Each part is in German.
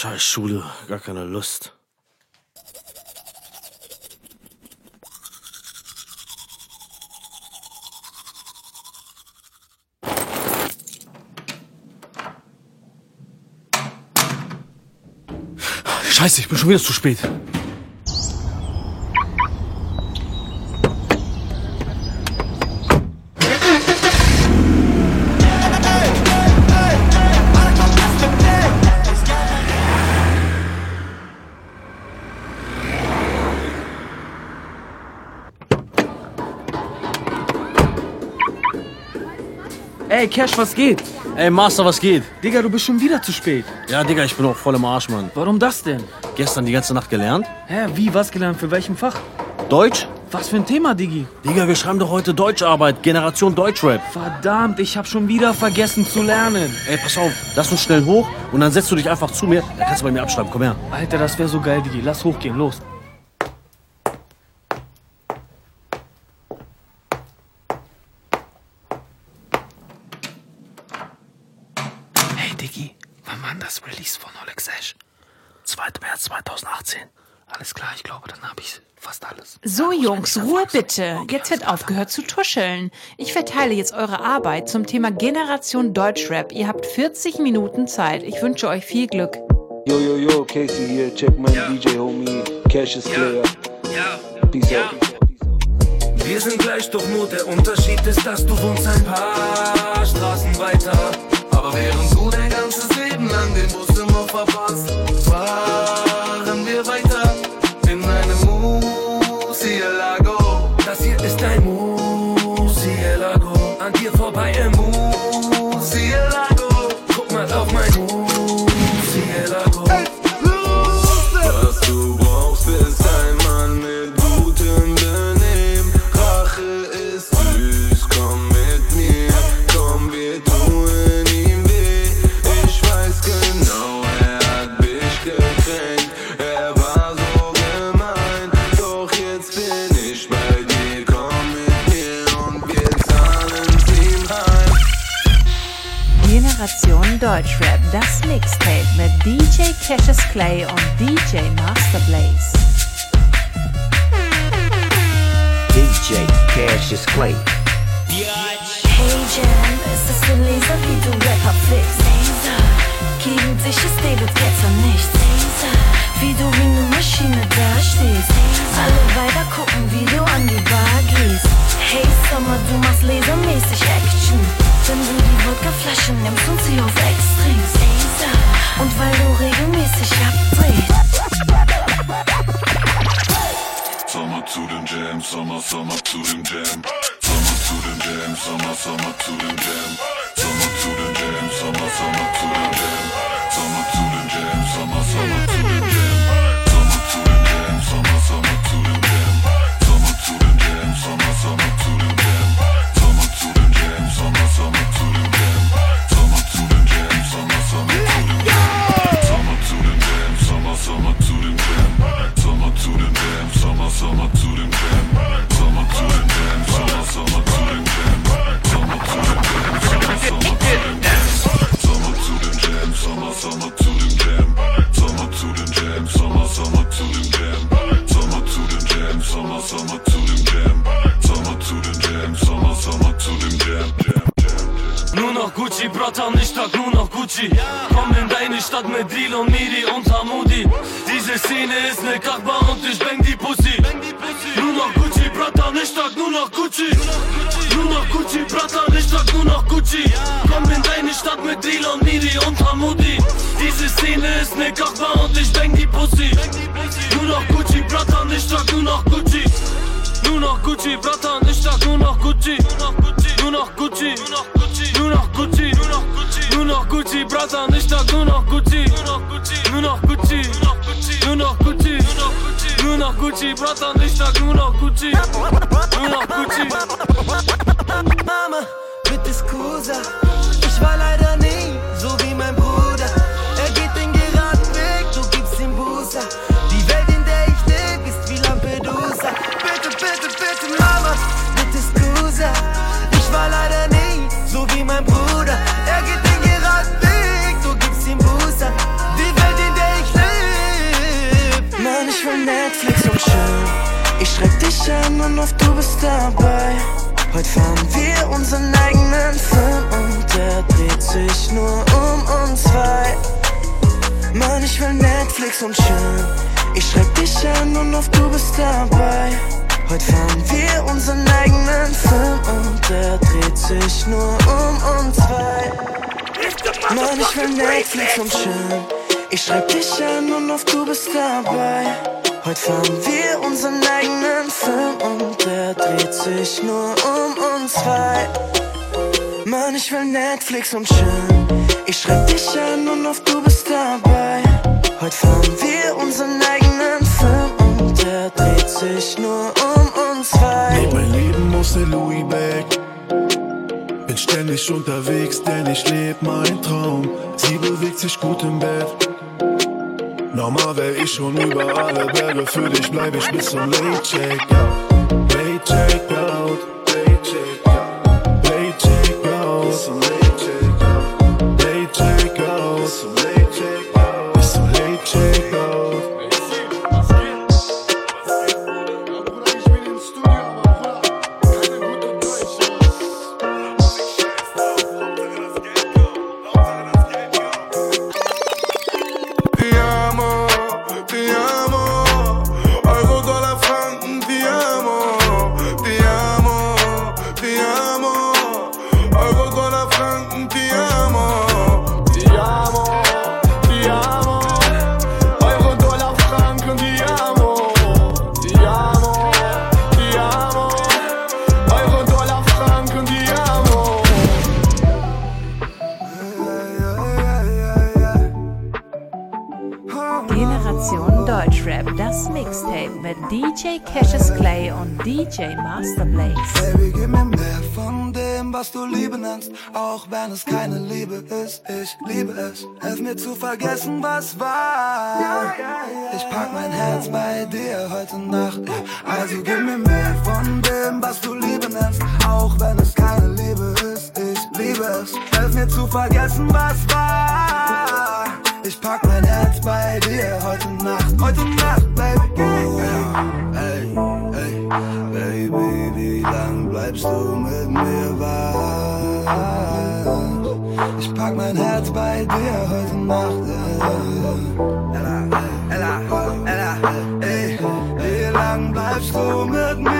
Scheiß Schule, gar keine Lust. Scheiße, ich bin schon wieder zu spät. Ey, Cash, was geht? Ey, Master, was geht? Digga, du bist schon wieder zu spät. Ja, Digga, ich bin auch voll im Arsch, Mann. Warum das denn? Gestern die ganze Nacht gelernt. Hä, wie, was gelernt? Für welchem Fach? Deutsch? Was für ein Thema, Digi? Digga, wir schreiben doch heute Deutscharbeit, Generation Deutschrap. Verdammt, ich hab schon wieder vergessen zu lernen. Ey, pass auf, lass uns schnell hoch und dann setzt du dich einfach zu mir. Dann kannst du bei mir abschreiben, komm her. Alter, das wäre so geil, Digi. Lass hochgehen, los. Digi, wann war das Release von Oleg Sesh? 2. März 2018. Alles klar, ich glaube, dann habe ich fast alles. So, Jungs, Ruhe bitte. Jetzt wird aufgehört zu tuscheln. Ich verteile jetzt eure Arbeit zum Thema Generation Deutschrap. Ihr habt 40 Minuten Zeit. Ich wünsche euch viel Glück. Yo, yo, yo, Casey here. Check my DJ, homie. Cassius Clay. Peace out. Wir sind gleich, doch nur der Unterschied ist, dass du wohnst ein paar Straßen weiter. Aber während du dein ganzes Leben lang den DJ Cassius Clay und DJ Master Blaze. DJ Cassius Clay. Hey Jam, es ist so laser, wie du Rapper flickst. Gegen dich ist David Ketzer nichts. Wie du wie ne Maschine dastehst. Alle weiter gucken, wie du an die Bar gehst. Hey Summer, du machst lasermäßig Action. Wenn du die Wodkaflasche nimmst und sie auf Ex trinkst. Und weil du regelmäßig abdrehst. Sommer zu den Jam, Sommer, Sommer zu den Jam. Sommer zu den Jam, Sommer, Sommer zu den Jam. Sommer zu den Jam, Sommer, Sommer zu den Jam. Sommer zu den noch Gucci, Bratan, ich trag nur noch Gucci. Komm in deine Stadt mit Deal und Miri und Hamudi. Diese Szene ist ne Kachba und ich bang die Pussy. Nur noch Gucci, Bratan, ich trag nur noch Gucci. Nur noch Gucci, Bratan, ich trag nur noch Gucci. Komm in deine Stadt mit Deal und Miri und Hamudi. Diese Szene ist ne Kachba und ich bang die Pussy. Nur noch Gucci, Bratan, ich trag nur noch Gucci. Nur noch Gucci, Bratan, ich trag nur noch Gucci. Nur noch Gucci, nur noch Gucci, nur noch Gucci, nur noch Gucci, nur noch Gucci, Bratan, ich trag nur noch Gucci. Nur noch Gucci, nur noch Gucci, nur noch Gucci, Bratan, ich trag nur noch Gucci. Nur noch Gucci. Mama, bitte Scusa. Ich war leider nie schreib dich an und auf du bist dabei. Heute fahren wir unseren eigenen Film und der dreht sich nur um uns zwei. Mann, ich will Netflix und chillen. Ich schreib dich an und auf du bist dabei. Heute fahren wir unseren eigenen Film und der dreht sich nur um uns zwei. Mann, ich will Netflix und chillen. Ich schreib dich an und auf du bist dabei. Heute fahren wir unseren eigenen Film und der dreht sich nur um uns zwei. Mann, ich will Netflix und chillen. Ich schreib dich an und auf du bist dabei. Heute fahren wir unseren eigenen Film und der dreht sich nur um uns zwei. Leb mein Leben aus der Louis Bag. Bin ständig unterwegs, denn ich leb mein Traum. Sie bewegt sich gut im Bett. Normal wär ich schon über alle Berge. Für dich bleib ich bis zum Late Checkout. Late Checkout. Late Checkout. Late Checkout. Nennst, auch wenn es keine Liebe ist. Ich liebe es, helf mir zu vergessen, was war. Ich pack mein Herz bei dir heute Nacht. Also gib mir mehr von dem, was du Liebe nennst, auch wenn es keine Liebe ist. Ich liebe es, helf mir zu vergessen, was war. Ich pack mein Herz bei dir heute Nacht, heute Nacht, Baby. Oh. Ey, ey, Baby, wie lang bleibst du mit mir wach? Ich pack mein Herz bei dir heute Nacht. Ella, Ella, Ella, ey, wie lang bleibst du mit mir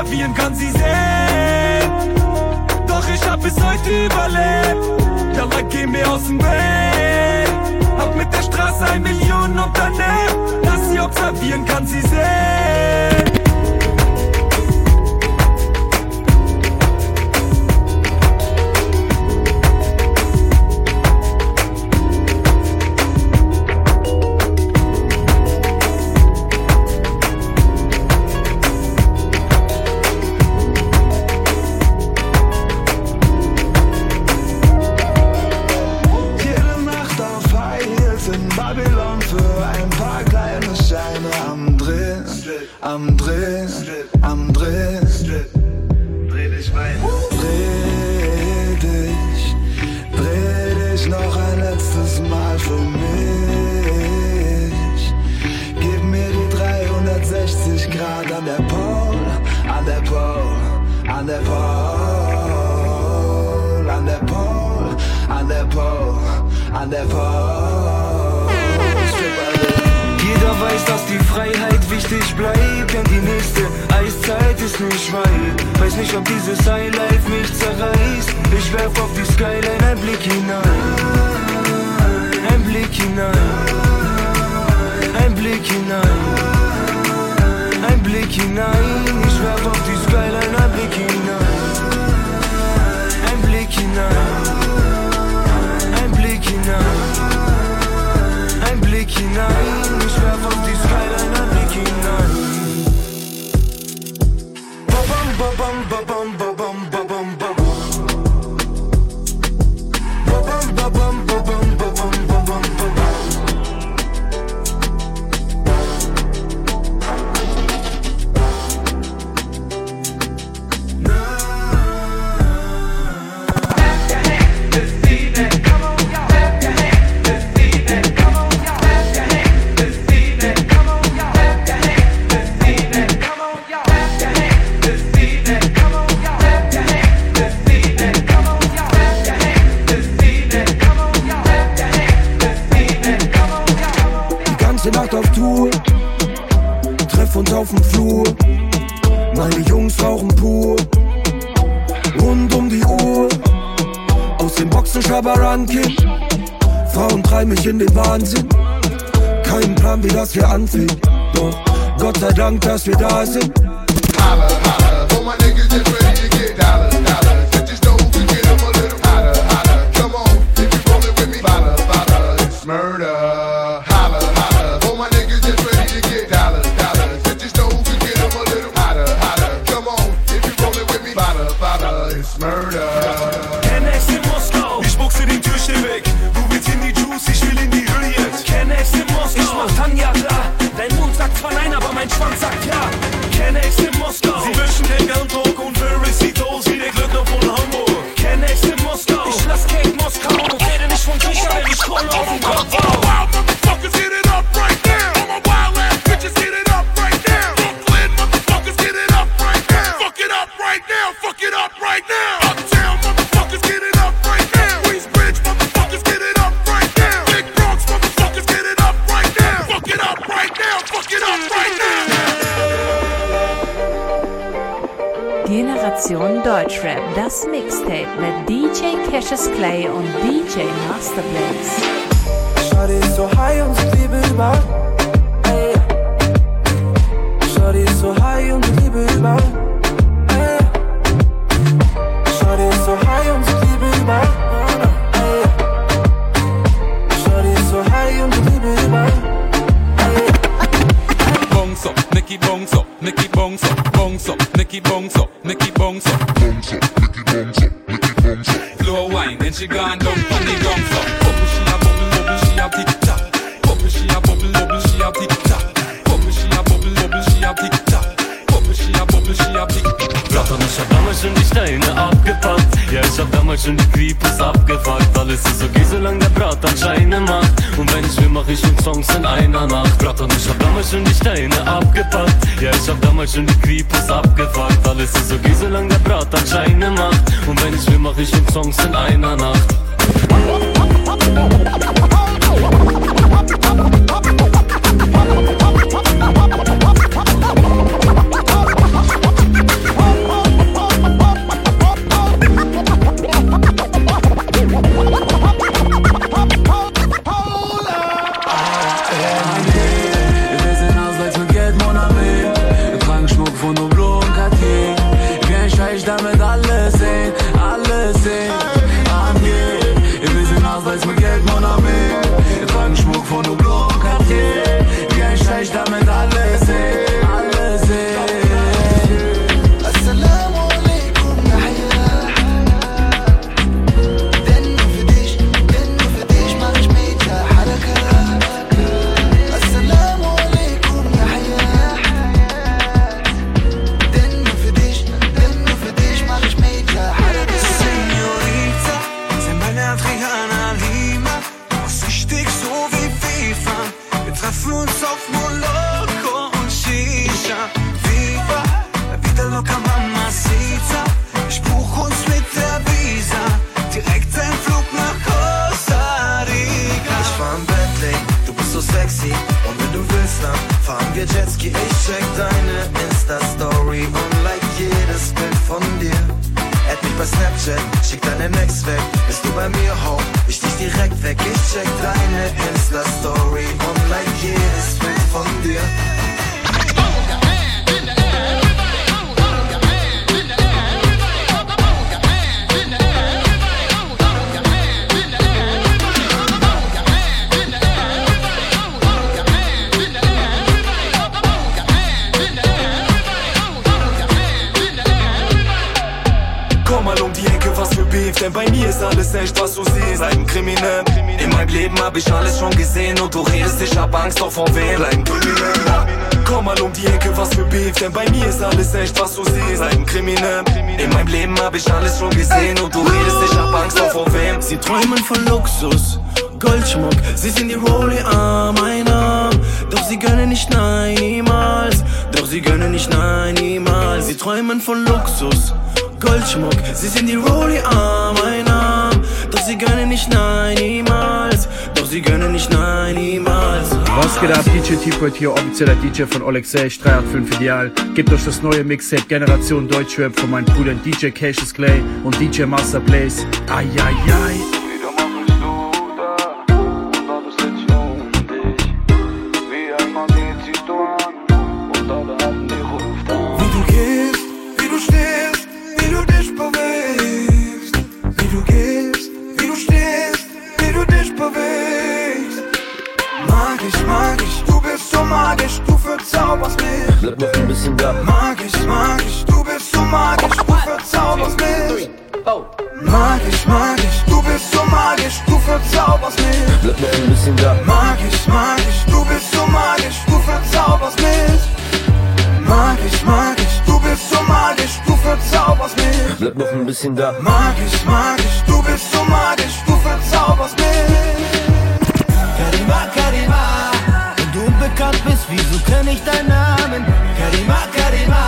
Klavieren kann sie sehen. Doch ich hab es heute überlebt. Ja, like, geh mir aus dem Weg. Hab mit der Straße ein Millionen Unternehmen. Dass sie observieren kann sie sehen. We don't wir anziehen. Doch Gott sei Dank, dass wir da sind. Aber, aber, wo mein Deutschrap, das Mixtape mit DJ Cassius Clay und DJ Masterplace. Schade ist so high und so liebe überall. Beef, denn bei mir ist alles echt, was du siehst. Bleib ein Kriminell. In meinem Leben hab ich alles schon gesehen und du redest, ich hab Angst, doch vor wem? Bleib ein Kriminell. Komm mal um die Ecke, was für Beef, denn bei mir ist alles echt, was du siehst. Bleib ein Kriminell. In meinem Leben hab ich alles schon gesehen und du redest, ich hab Angst, doch vor wem? Sie träumen von Luxus, Goldschmuck, sie sind die Rolli Arm, ein Arm. Doch sie gönnen nicht, nein, niemals. Doch sie gönnen nicht, nein, niemals. Sie träumen von Luxus, Goldschmuck, sie sind die Rolli Arm, ein Arm. Doch sie gönnen nicht, nein, niemals. Doch sie gönnen nicht, nein, niemals. Was geht ab? DJ T-Point hier, offizieller DJ von Olexey 385 Ideal. Gebt euch das neue Mixtape Generation Deutschrap von meinen Brüdern DJ Cassius Clay und DJ Master Blaze. Ai, ai, ai. Bleib noch ein bisschen da. Magisch, magisch, du bist so magisch, du verzauberst mich. Magisch, magisch, du bist so magisch, du verzauberst mich. Bleib noch ein bisschen da. Magisch, magisch, du bist so magisch, du verzauberst mich. Magisch, magisch, du bist so magisch, du verzauberst mich. Bleib noch ein bisschen da. Magisch, magisch, du bist so magisch, du verzauberst mich. Karima, Karima, wenn du unbekannt bist, wieso kenn ich deinen Namen? Karima, Karima,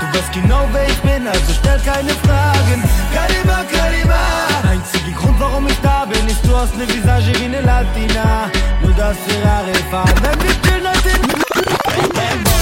du weißt genau wer ich bin, also stell keine Fragen. Karima, Karima, einziger Grund warum ich da bin, ist du hast ne Visage wie ne Latina. Nur das Ferrari fahren, wenn wir chillen heute in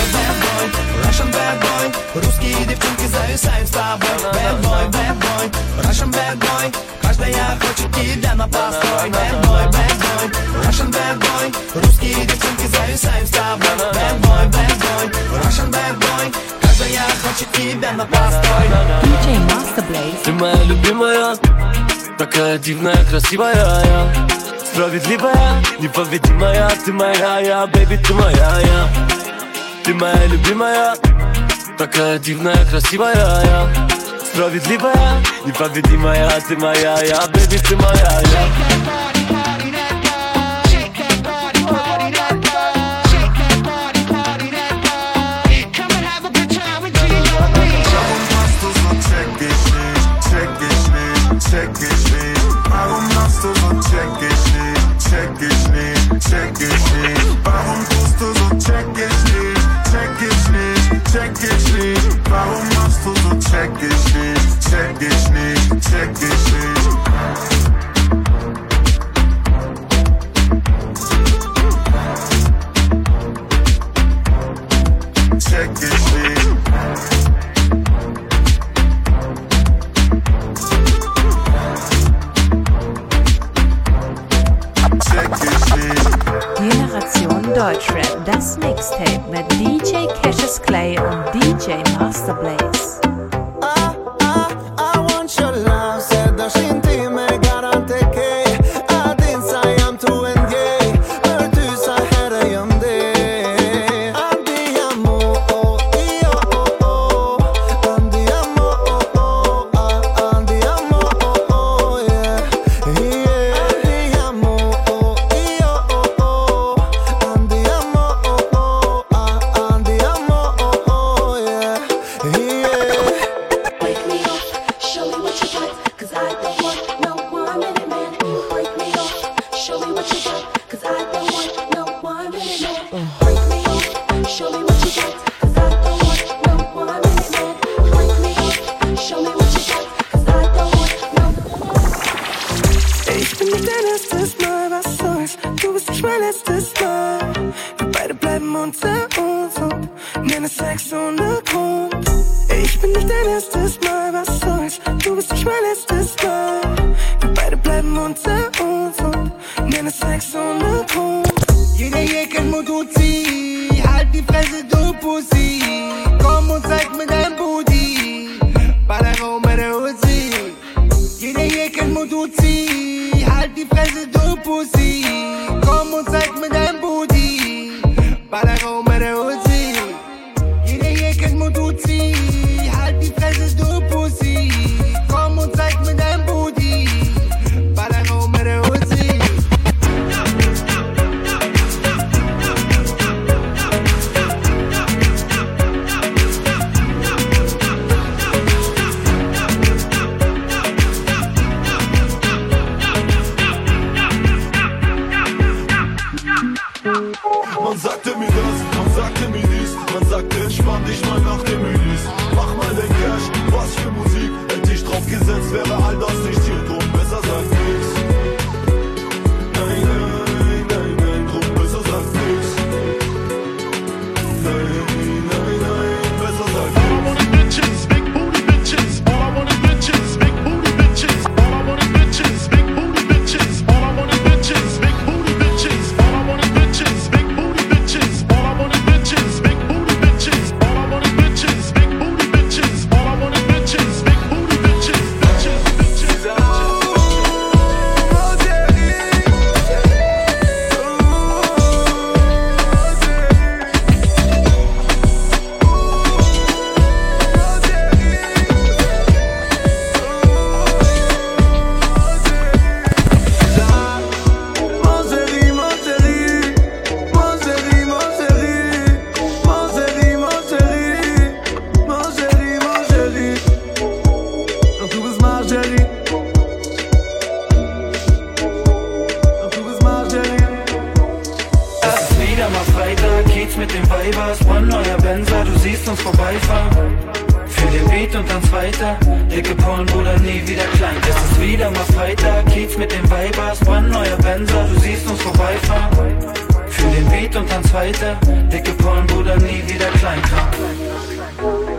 bad boy, Русские девчонки зависают с тобой. Bad boy, bad boy, Russian bad boy, каждая хочет тебя на постой. Bad boy, bad boy, Russian bad boy, русские девчонки зависают с тобой. Bad boy, bad boy, Russian bad boy, каждая хочет тебя на постой. DJ Master Blaze. Ты моя любимая, такая дивная, красивая я. Справедливая, непобедимая, ты моя я, бэби, ты моя я. Ты моя любимая, такая дивная, красивая я. Справедливая, непобедимая, ты моя я, бэби, ты моя я. Man sagt, mir dies, man sagte, entspann dich mal nach Bruder, nie wieder klein. Es ist wieder mal Freitag, Kiez mit den Weibers, brandneuer Benzer, du siehst uns vorbeifahren. Für den Beat und dann zweiter, dicke Porn, Bruder, nie wieder klein. Kram.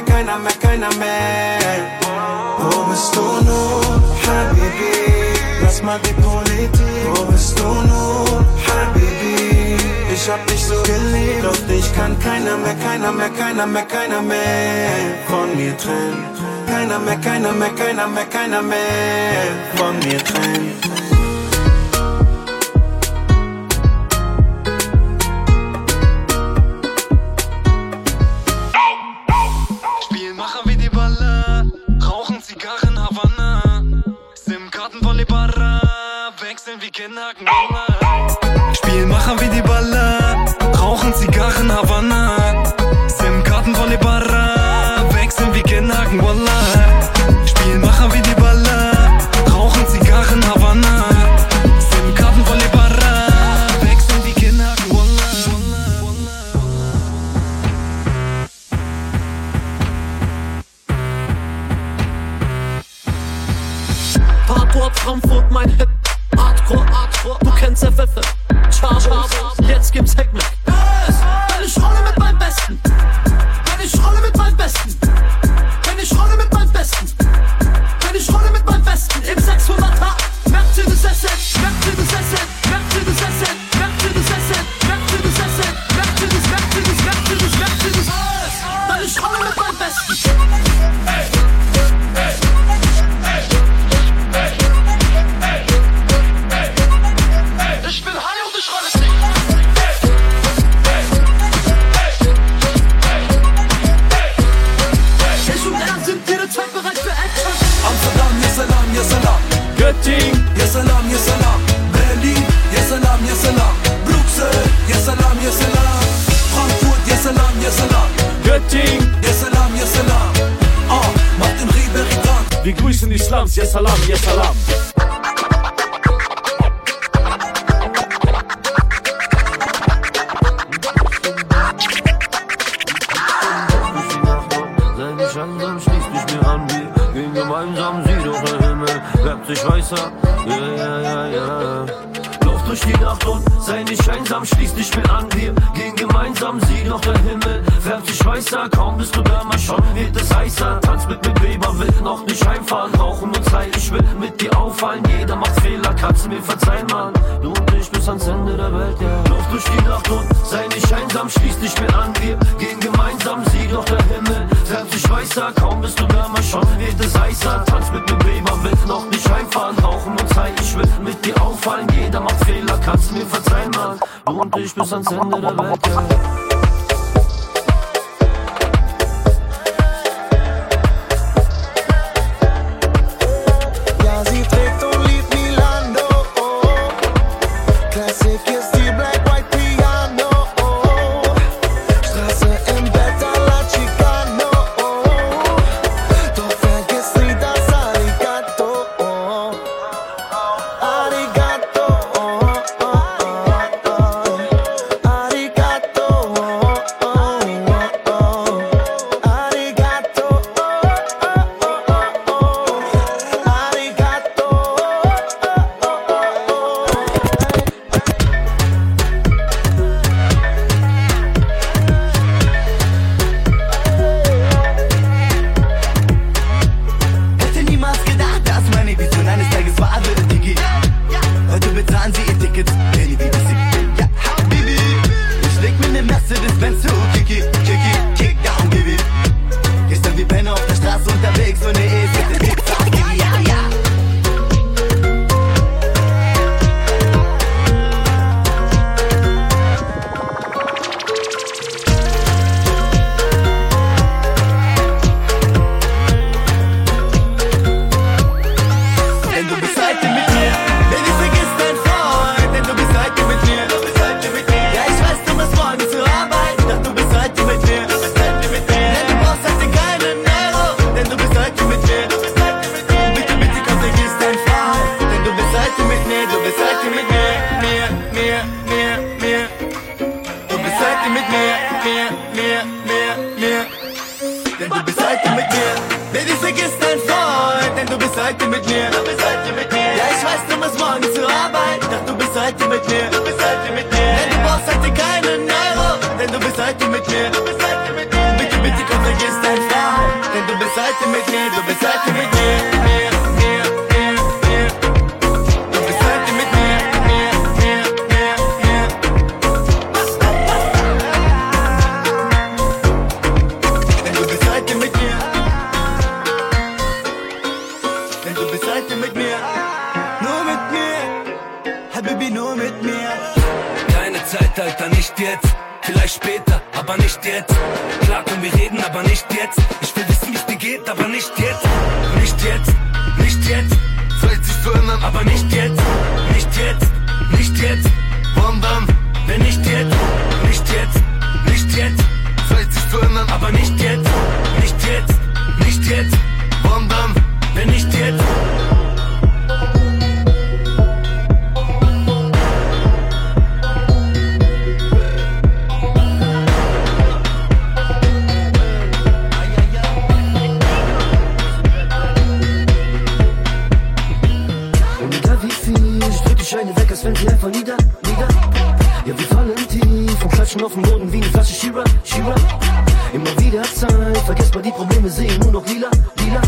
Keiner mehr, keiner mehr. Wo bist du nun, Habibi? Lass mal die Politik. Wo bist du nun, Habibi? Ich hab dich so geliebt, doch dich kann keiner mehr, keiner mehr, keiner mehr, keiner mehr von mir trennen. Keiner mehr, keiner mehr, keiner mehr, keiner mehr von mir trennen. Spielmacher wie die Baller, rauchen Zigarren Havanna, Sim Karten Volley Barra, wechseln wie Genagen Wallah. Weißer. Kaum bist du da, mal schon wird es heißer. Tanz mit mir, Weber, will noch nicht heimfahren. Rauchen und Zeit, ich will mit dir auffallen. Jeder macht Fehler, kannst mir verzeihen, Mann. Du und ich bis ans Ende der Welt. Ja, Vielleicht später, aber nicht jetzt. Klar können wir reden, aber nicht jetzt. Ich will wissen, wie es dir geht, aber nicht jetzt. Nicht jetzt, nicht jetzt. Zeit sich zu aber nicht jetzt. Nicht jetzt, nicht jetzt. Wann dann? Wenn nicht jetzt, nicht jetzt, nicht jetzt. Zeit sich zu aber nicht jetzt. Nicht jetzt, Scheine weg, als wenn sie einfach nieder, nieder. Ja, wir fallen tief und klatschen auf dem Boden wie eine Flasche Shira, Shira. Immer wieder Zeit, vergesst mal die Probleme, sehe nur noch lila, lila.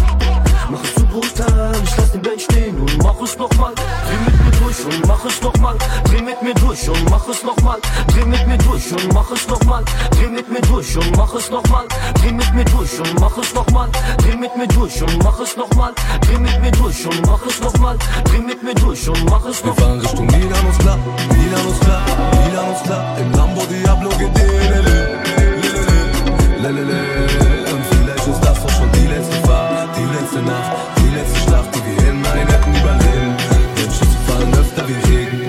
Mach es zu brutal, ich lass den Band stehen und mach es nochmal. Dreh mit mir durch und mach es nochmal. Dreh mit mir durch und mach es nochmal. Dreh mit mir durch und mach es nochmal. Dreh mit mir durch und mach es nochmal. Dreh mit mir durch und mach es nochmal. Dreh mit mir durch und mach es nochmal. Dreh mit mir durch und mach es nochmal. Dreh mit mir durch und mach es Wir nochmal. fahren Richtung Milan ist klar, Milan ist klar, Milan ist klar. Im Lambo Diablo geht lelele, lelele. Und letzte Nacht, die letzte Schlacht, die wir in meinen hätten überleben. Denn Schüsse fallen öfter wie Regen.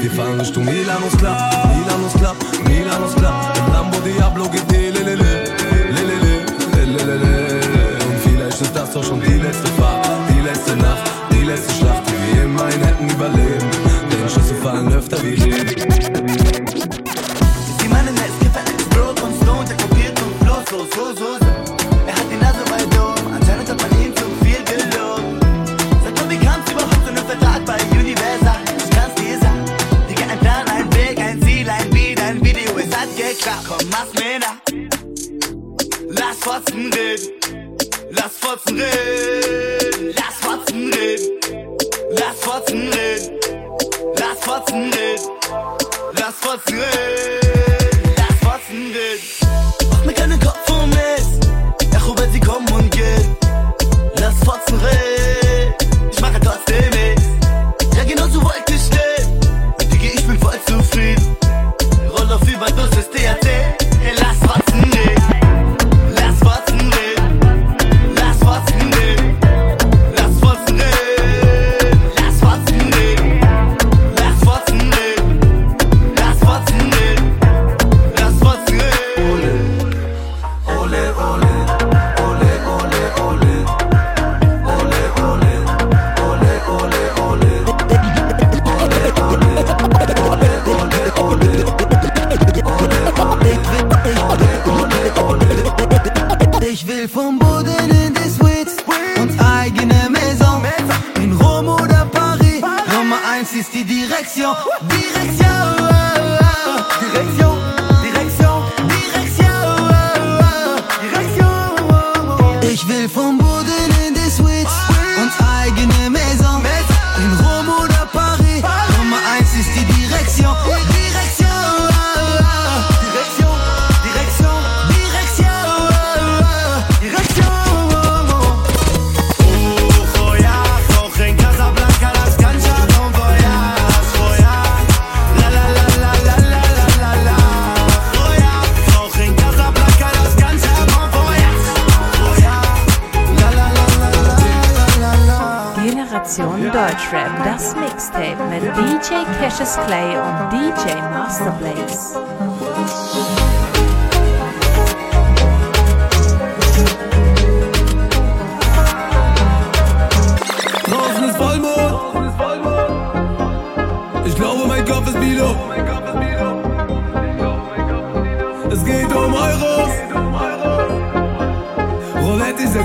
Wir fahren Richtung Milan ist klar, Milan ist klar, Milan ist klar. Im Lambo Diablo geht lelele, lelele, lelele. Und vielleicht ist das auch schon die letzte Fahrt, die letzte Nacht, die letzte Schlacht, die wir in meinen hätten überleben. Denn Schüsse fallen öfter wie Regen. klar, komm, mach mir nach. Lass Fotzen reden, lass Fotzen reden.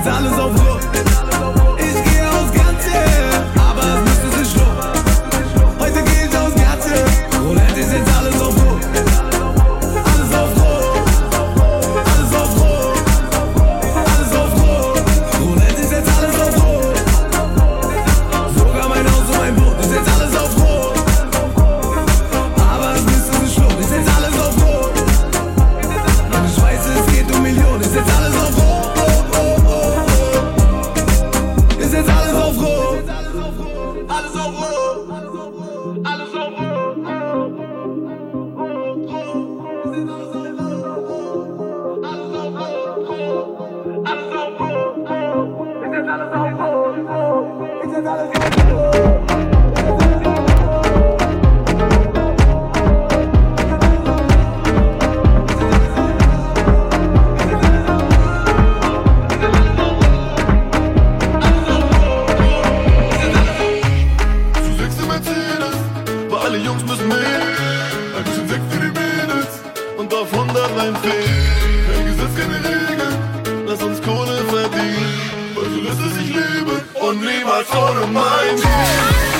Salles ao Jungs müssen mehr. Ein bisschen Sex für die Mädels und auf 100 ein Fehlen. Kein Gesetz, keine Regeln, lass uns Kohle verdienen. Weil so lässt es sich leben und niemals ohne mein Ziel.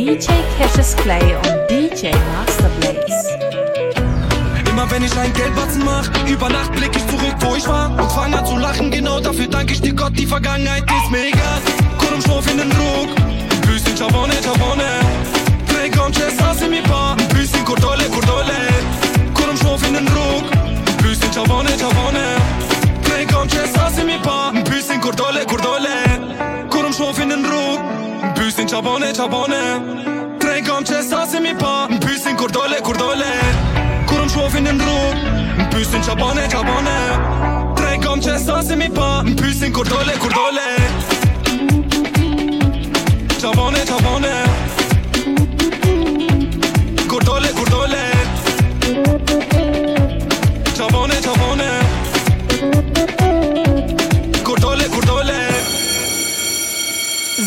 DJ Cassius Clay und DJ Master Blaze. Immer wenn ich einen Geldbatzen mach, über Nacht blick ich zurück, wo ich war und fang an zu lachen. Genau dafür danke ich dir Gott, die Vergangenheit ist mir egal. Kurum Stoff in den Druck, bisschen Chabone, Chabone. Drei Conches, hasse mi pa, bisschen Kurdole, Kurdole. Kurum Stoff in den Druck, bisschen Chabone, Chabone. Drei Conches, hasse mi pa, bisschen Kurdole, Kurdole. Kurum Stoff in den pysin qa bone, qa bone Trej kom që sasim i pa. Më pysin kur dole, kur dole. Kur më shofin në rrug Më pysin qa bone, qa bone Trej kom që sasim i pa. Më pysin kur dole, kur dole. Qa bone, qa bone Kur dole, kur dole.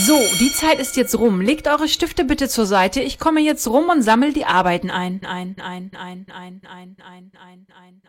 So, die Zeit ist jetzt rum. Legt eure Stifte bitte zur Seite. Ich komme jetzt rum und sammle die Arbeiten ein. Ein, ein, ein, ein, ein, ein, ein, ein, ein.